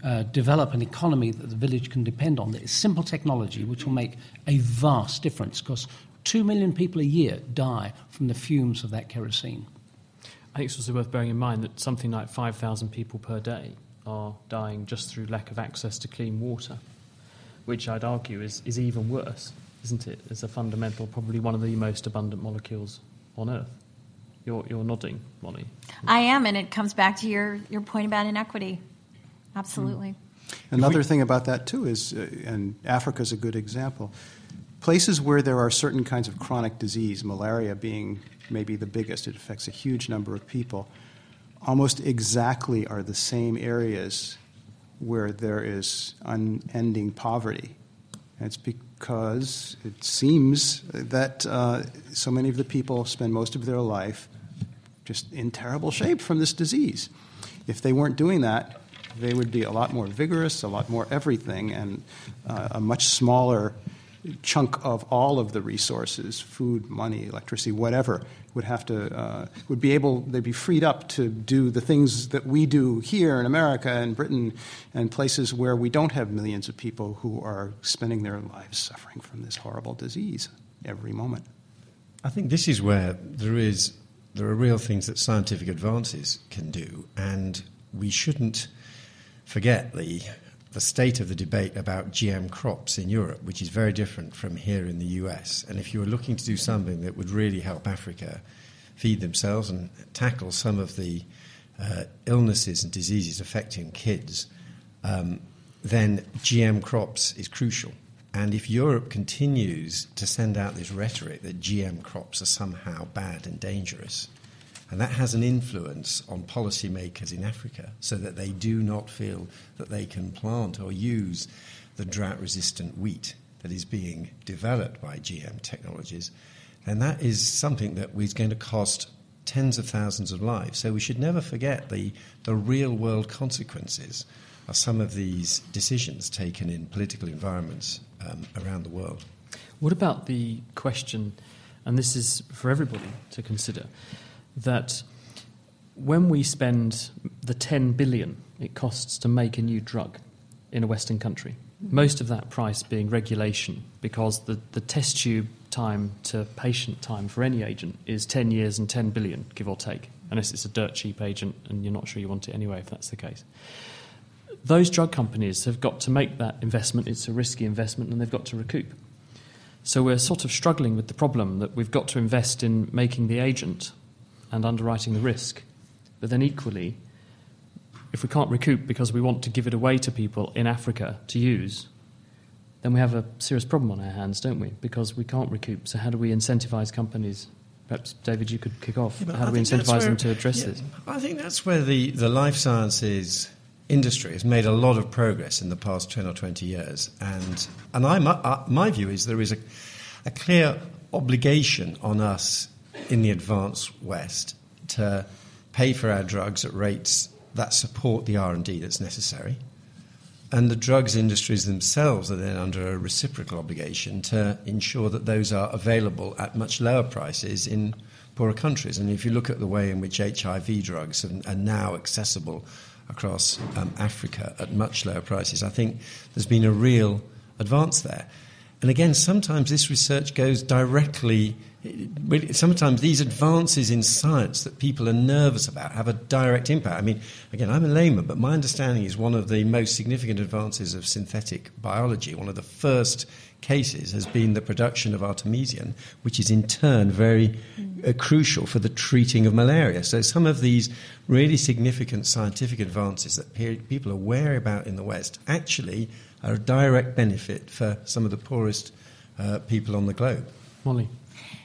uh, develop an economy that the village can depend on that is simple technology which will make a vast difference because two million people a year die from the fumes of that kerosene. I think it's also worth bearing in mind that something like 5,000 people per day are dying just through lack of access to clean water, which I'd argue is, is even worse, isn't it? As a fundamental, probably one of the most abundant molecules on Earth. You're, you're nodding, Molly. I am, and it comes back to your, your point about inequity. Absolutely. Another we, thing about that, too, is, uh, and Africa is a good example, places where there are certain kinds of chronic disease, malaria being maybe the biggest, it affects a huge number of people, almost exactly are the same areas where there is unending poverty. And it's because it seems that uh, so many of the people spend most of their life just in terrible shape from this disease. If they weren't doing that, they would be a lot more vigorous, a lot more everything, and uh, a much smaller chunk of all of the resources food, money, electricity, whatever would have to uh, would be able they'd be freed up to do the things that we do here in America and Britain and places where we don't have millions of people who are spending their lives suffering from this horrible disease every moment. I think this is where there is there are real things that scientific advances can do, and we shouldn't forget the, the state of the debate about GM crops in Europe, which is very different from here in the US. And if you were looking to do something that would really help Africa feed themselves and tackle some of the uh, illnesses and diseases affecting kids, um, then GM crops is crucial. And if Europe continues to send out this rhetoric that GM crops are somehow bad and dangerous, and that has an influence on policymakers in Africa so that they do not feel that they can plant or use the drought resistant wheat that is being developed by GM technologies. And that is something that is going to cost tens of thousands of lives. So we should never forget the, the real world consequences of some of these decisions taken in political environments um, around the world. What about the question, and this is for everybody to consider, that when we spend the 10 billion it costs to make a new drug in a Western country, mm-hmm. most of that price being regulation, because the, the test tube time to patient time for any agent is 10 years and 10 billion, give or take, unless it's a dirt cheap agent and you're not sure you want it anyway, if that's the case. Those drug companies have got to make that investment. It's a risky investment and they've got to recoup. So we're sort of struggling with the problem that we've got to invest in making the agent and underwriting the risk. But then equally, if we can't recoup because we want to give it away to people in Africa to use, then we have a serious problem on our hands, don't we? Because we can't recoup. So how do we incentivize companies? Perhaps, David, you could kick off. Yeah, how do we incentivize them to address yeah, this? I think that's where the, the life sciences industry has made a lot of progress in the past 10 or 20 years. And, and I, my, uh, my view is there is a, a clear obligation on us in the advanced West to pay for our drugs at rates that support the R&D that's necessary. And the drugs industries themselves are then under a reciprocal obligation to ensure that those are available at much lower prices in poorer countries. And if you look at the way in which HIV drugs are, now accessible across um, Africa at much lower prices, I think there's been a real advance there. And again, sometimes this research goes directly. Sometimes these advances in science that people are nervous about have a direct impact. I mean, again, I'm a layman, but my understanding is one of the most significant advances of synthetic biology, one of the first cases, has been the production of artemisinin, which is in turn very uh, crucial for the treating of malaria. So, some of these really significant scientific advances that pe- people are wary about in the West actually are a direct benefit for some of the poorest uh, people on the globe. Molly.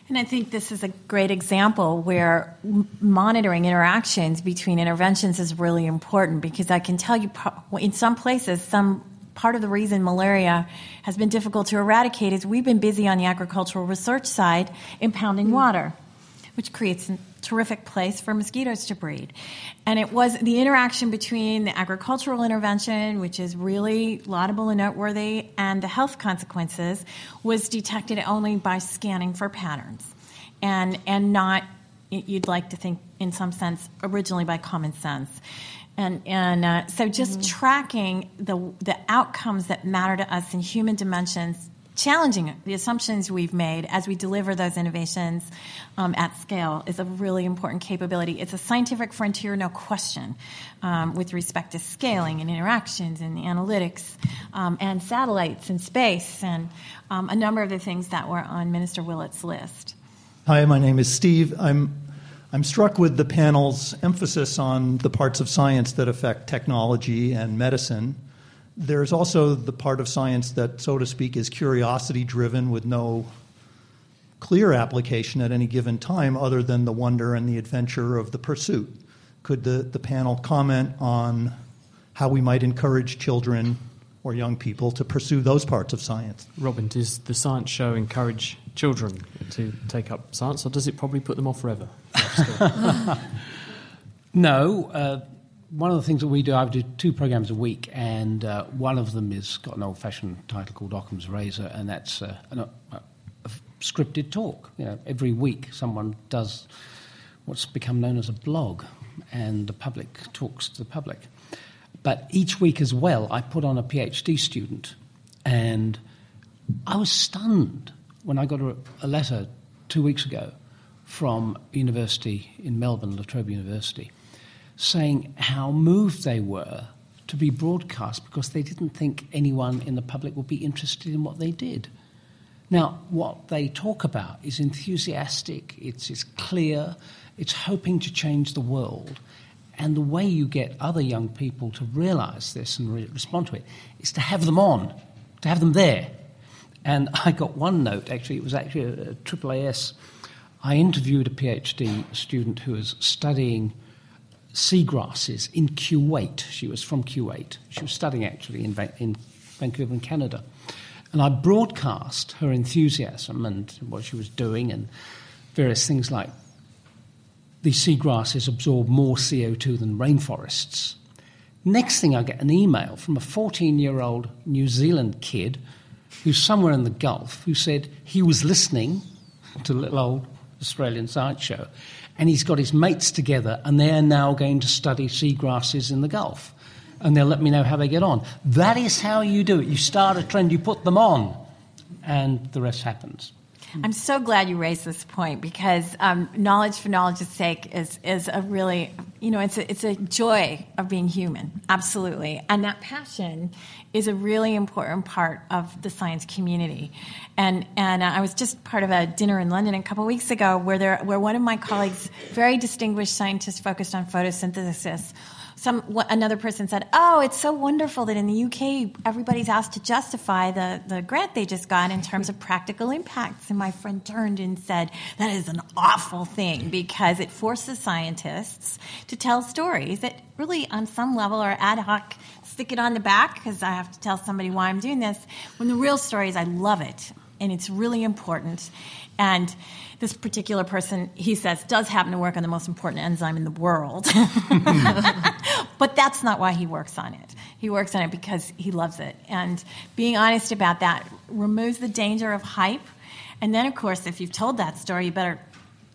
And I think this is a great example where monitoring interactions between interventions is really important because I can tell you in some places, some part of the reason malaria has been difficult to eradicate is we've been busy on the agricultural research side impounding hmm. water, which creates a terrific place for mosquitoes to breed. And it was the interaction between the agricultural intervention, which is really laudable and noteworthy, and the health consequences was detected only by scanning for patterns and, and not, you'd like to think, in some sense, originally by common sense. And, and uh, so just mm-hmm. tracking the, the outcomes that matter to us in human dimensions challenging the assumptions we've made as we deliver those innovations um, at scale is a really important capability. It's a scientific frontier, no question, um, with respect to scaling and interactions and analytics um, and satellites and space and um, a number of the things that were on Minister Willetts' list. Hi, my name is Steve. I'm I'm struck with the panel's emphasis on the parts of science that affect technology and medicine there's also the part of science that, so to speak, is curiosity driven with no clear application at any given time other than the wonder and the adventure of the pursuit. Could the, the panel comment on how we might encourage children or young people to pursue those parts of science? Robyn, does the science show encourage children to take up science, or does it probably put them off forever? [laughs] no. Uh, one of the things that we do, I do two programs a week, and uh, one of them is got an old-fashioned title called Occam's Razor, and that's uh, an, a, a, scripted talk. You know, every week someone does what's become known as a blog, and the public talks to the public. But each week as well, I put on a PhD student, and I was stunned when I got a, a letter two weeks ago from a university in Melbourne, La Trobe University saying how moved they were to be broadcast because they didn't think anyone in the public would be interested in what they did. Now, what they talk about is enthusiastic, it's, it's clear, it's hoping to change the world. And the way you get other young people to realize this and re- respond to it is to have them on, to have them there. And [laughs] I got one note, actually, it was actually a, a AAAS. I interviewed a PhD student who was studying seagrasses in Kuwait. She was from Kuwait. She was studying actually in, in Vancouver, in Canada. And I broadcast her enthusiasm and what she was doing and various things like these seagrasses absorb more CO2 than rainforests. Next thing, I get an email from a 14 year old New Zealand kid who's somewhere in the Gulf who said he was listening to a little old Australian science show and he's got his mates together, and they're now going to study seagrasses in the Gulf. And they'll let me know how they get on. That is how you do it. You start a trend, you put them on, and the rest happens. I'm so glad you raised this point because um, knowledge for knowledge's sake is, is a really, you know, it's a, it's a joy of being human, absolutely. And that passion is a really important part of the science community. And, and uh, I was just part of a dinner in London a couple of weeks ago where, there, where one of my colleagues, very distinguished scientist focused on photosynthesis, some another person said, "Oh, it's so wonderful that in the UK everybody's asked to justify the the grant they just got in terms of practical impacts." And my friend turned and said, "That is an awful thing because it forces scientists to tell stories that really, on some level, are ad hoc. Stick it on the back because I have to tell somebody why I'm doing this. When the real story is, I love it, and it's really important, and." This particular person, he says, does happen to work on the most important enzyme in the world. [laughs] but that's not why he works on it. He works on it because he loves it. And being honest about that removes the danger of hype. And then, of course, if you've told that story, you better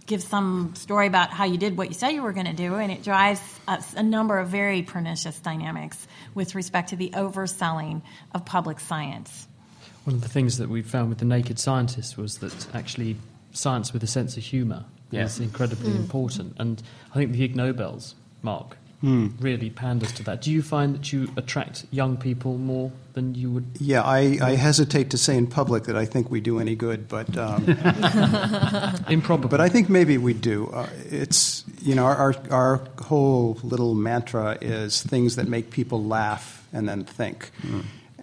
give some story about how you did what you said you were going to do, and it drives a, number of very pernicious dynamics with respect to the overselling of public science. One of the things that we found with the naked scientists was that actually science with a sense of humour Yeah. is incredibly. Mm. important. And I think the Ig Nobels, Marc, Hmm. really panders to that. Do you find that you attract young people more than you would? Yeah, I, I hesitate to say in public that I think we do any good, but um, [laughs] improbable. But I think maybe we do. Uh, it's you know our our whole little mantra is things that make people laugh and then think.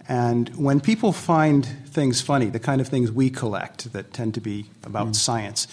And when people find things funny, the kind of things we collect that tend to be about mm. science,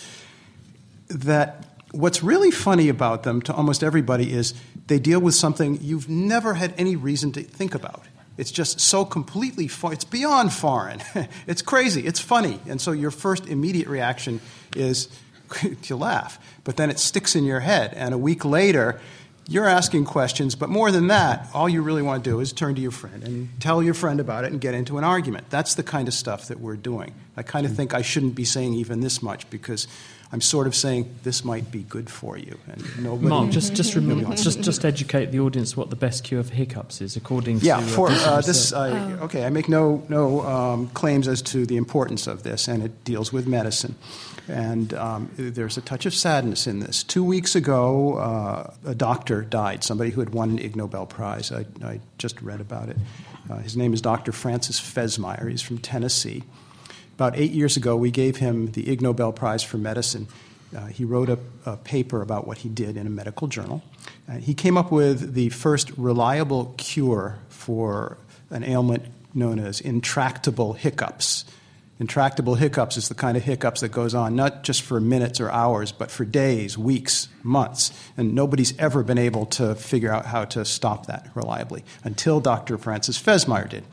that what's really funny about them to almost everybody is they deal with something you've never had any reason to think about. It's just so completely it's beyond foreign. [laughs] it's crazy, it's funny. And so your first immediate reaction is [laughs] to laugh. But then it sticks in your head. And a week later, you're asking questions, but more than that, all you really want to do is turn to your friend and tell your friend about it and get into an argument. That's the kind of stuff that we're doing. I kind of hmm. think I shouldn't be saying even this much because I'm sort of saying this might be good for you. And nobody, Marc, just just remember, just just educate the audience what the best cure for hiccups is, according Yeah, to for recent uh, this. I, okay, I make no no um, claims as to the importance of this, and it deals with medicine. And um, there's a touch of sadness in this. Two weeks ago, uh, a doctor died, somebody who had won an Ig Nobel Prize. I, I just read about it. Uh, his name is Dr. Francis Fesmire. He's from Tennessee. About eight years ago, we gave him the Ig Nobel Prize for Medicine. Uh, he wrote a, a paper about what he did in a medical journal. Uh, he came up with the first reliable cure for an ailment known as intractable hiccups. Intractable hiccups is the kind of hiccups that goes on not just for minutes or hours, but for days, weeks, months. And nobody's ever been able to figure out how to stop that reliably until Dr. Francis Fesmire did.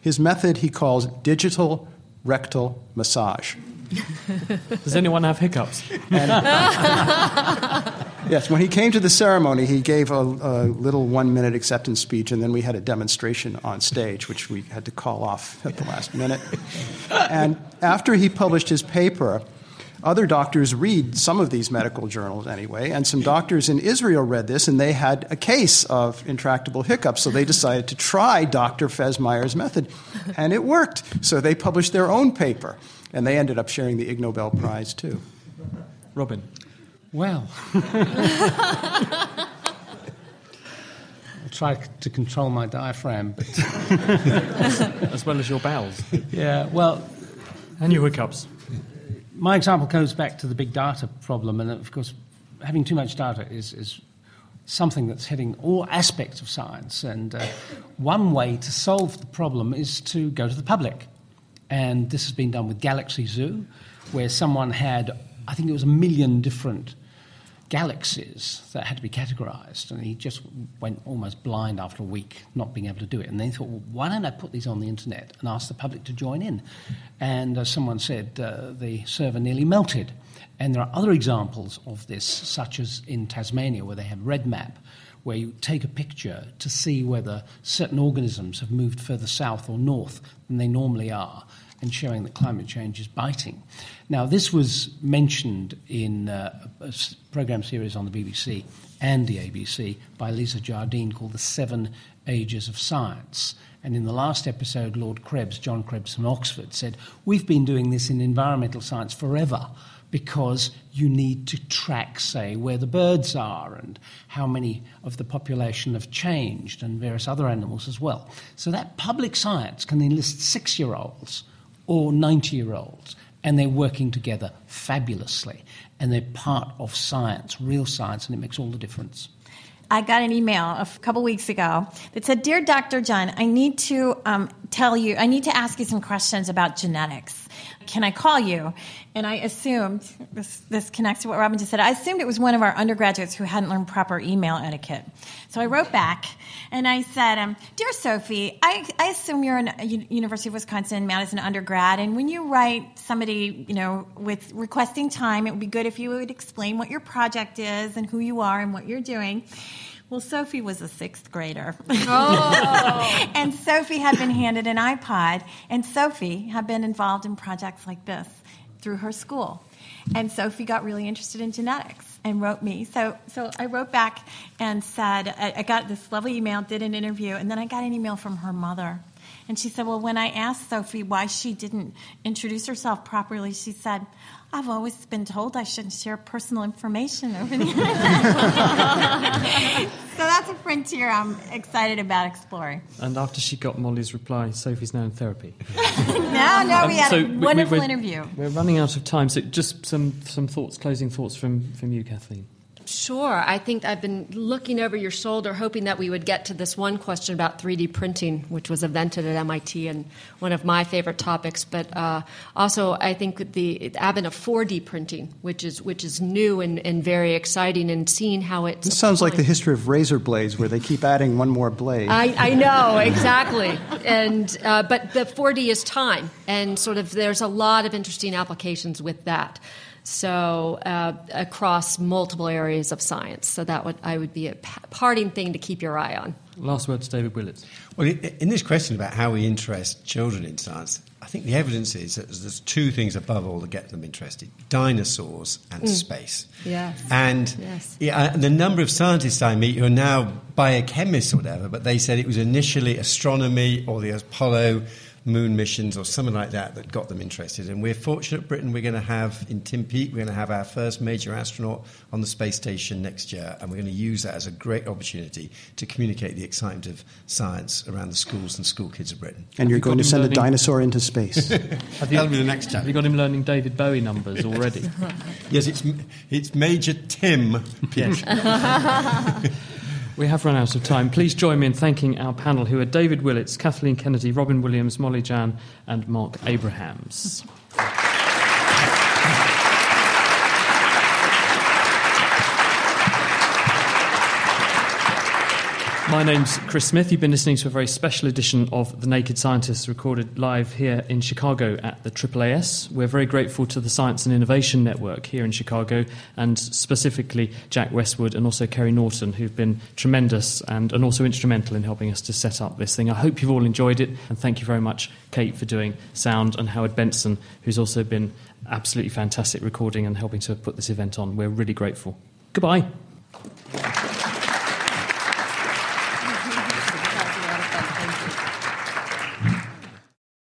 His method he calls digital rectal massage. [laughs] Does anyone have hiccups? Uh, yes, when he came to the ceremony, he gave a, a little one minute acceptance speech, and then we had a demonstration on stage, which we had to call off at the last minute. And after he published his paper, other doctors read some of these medical journals anyway, and some doctors in Israel read this, and they had a case of intractable hiccups, so they decided to try Dr. Fesmire's method, and it worked. So they published their own paper, and they ended up sharing the Ig Nobel Prize too. Robyn. Well, I'll try to control my diaphragm, but as well as your bowels. Yeah, well, and your hiccups. My example goes back to the big data problem, and of course, having too much data is, is something that's hitting all aspects of science. And uh, one way to solve the problem is to go to the public. And this has been done with Galaxy Zoo, where someone had, I think it was a million different galaxies that had to be categorized. And he just went almost blind after a week, not being able to do it. And then he thought, well, why don't I put these on the internet and ask the public to join in? And as someone said, uh, the server nearly melted. And there are other examples of this, such as in Tasmania, where they have RedMap, where you take a picture to see whether certain organisms have moved further south or north than they normally are, and showing that climate change is biting. Now, this was mentioned in uh, a s- program series on the BBC and the ABC by Lisa Jardine called The Seven Ages of Science. And in the last episode, Lord Krebs, John Krebs from Oxford, said, We've been doing this in environmental science forever because you need to track, say, where the birds are and how many of the population have changed and various other animals as well. So that public science can enlist six year olds or 90 year olds, and they're working together fabulously. And they're part of science, real science, and it makes all the difference. I got an email a couple weeks ago that said, Dear Dr. Jahn, I need to um, tell you, I need to ask you some questions about genetics. Can I call you? And I assumed, this, this connects to what Robyn just said, I assumed it was one of our undergraduates who hadn't learned proper email etiquette. So I wrote back and I said, um, Dear Sophie, I, I assume you're a University of Wisconsin Madison undergrad, and when you write somebody, you know, with requesting time, it would be good if you would explain what your project is and who you are and what you're doing. Well, Sophie was a sixth grader. Oh. [laughs] and Sophie had been handed an iPod, and Sophie had been involved in projects like this. through her school. And Sophie got really interested in genetics and wrote me. So, so I wrote back and said, I, I got this lovely email, did an interview, and then I got an email from her mother. And she said, Well, when I asked Sophie why she didn't introduce herself properly, she said, I've always been told I shouldn't share personal information over the internet. [laughs] so that's a frontier I'm excited about exploring. And after she got Molly's reply, Sophie's now in therapy. [laughs] no, no, we Um, had so a we- wonderful we're- interview. We're running out of time, so just some, some thoughts, closing thoughts from, from you, Kathleen. Sure. I think I've been looking over your shoulder, hoping that we would get to this one question about 3D printing, which was invented at MIT and one of my favorite topics. But uh, also, I think the advent of 4D printing, which is which is new and, and very exciting, and seeing how it This sounds like the history of razor blades, where they keep adding one more blade. I, I know [laughs] exactly, and uh, but the 4D is time, and sort of there's a lot of interesting applications with that. So uh, across multiple areas of science, so that would I would be a parting thing to keep your eye on. Last word to David Willetts. Well, in this question about how we interest children in science, I think the evidence is that there's two things above all that get them interested dinosaurs and Mm. space. Yes. And Yes. yeah, and the number of scientists I meet who are now biochemists or whatever, but they said it was initially astronomy or the Apollo moon missions or something like that that got them interested. And we're fortunate, Britain, we're going to have in Tim Peake, we're going to have our first major astronaut on the space station next year, and we're going to use that as a great opportunity to communicate the excitement of science around the schools and school kids of Britain. and you're you going got to him send a dinosaur into space. [laughs] Have you, That'll be the next chapter. Have you got him learning David Bowie numbers already? [laughs] Yes, it's, it's Major Tim Peake. [laughs] We have run out of time. Please join me in thanking our panel, who are David Willetts, Kathleen Kennedy, Robyn Williams, Molly Jahn, and Marc Abrahams. My name's Chris Smith. You've been listening to a very special edition of The Naked Scientists, recorded live here in Chicago at the AAAS. We're very grateful to the Science and Innovation Network here in Chicago, and specifically Jack Westwood and also Kerry Norton, who've been tremendous and, and also instrumental in helping us to set up this thing. I hope you've all enjoyed it, and thank you very much, Kate, for doing sound, and Howard Benson, who's also been absolutely fantastic recording and helping to put this event on. We're really grateful. Goodbye.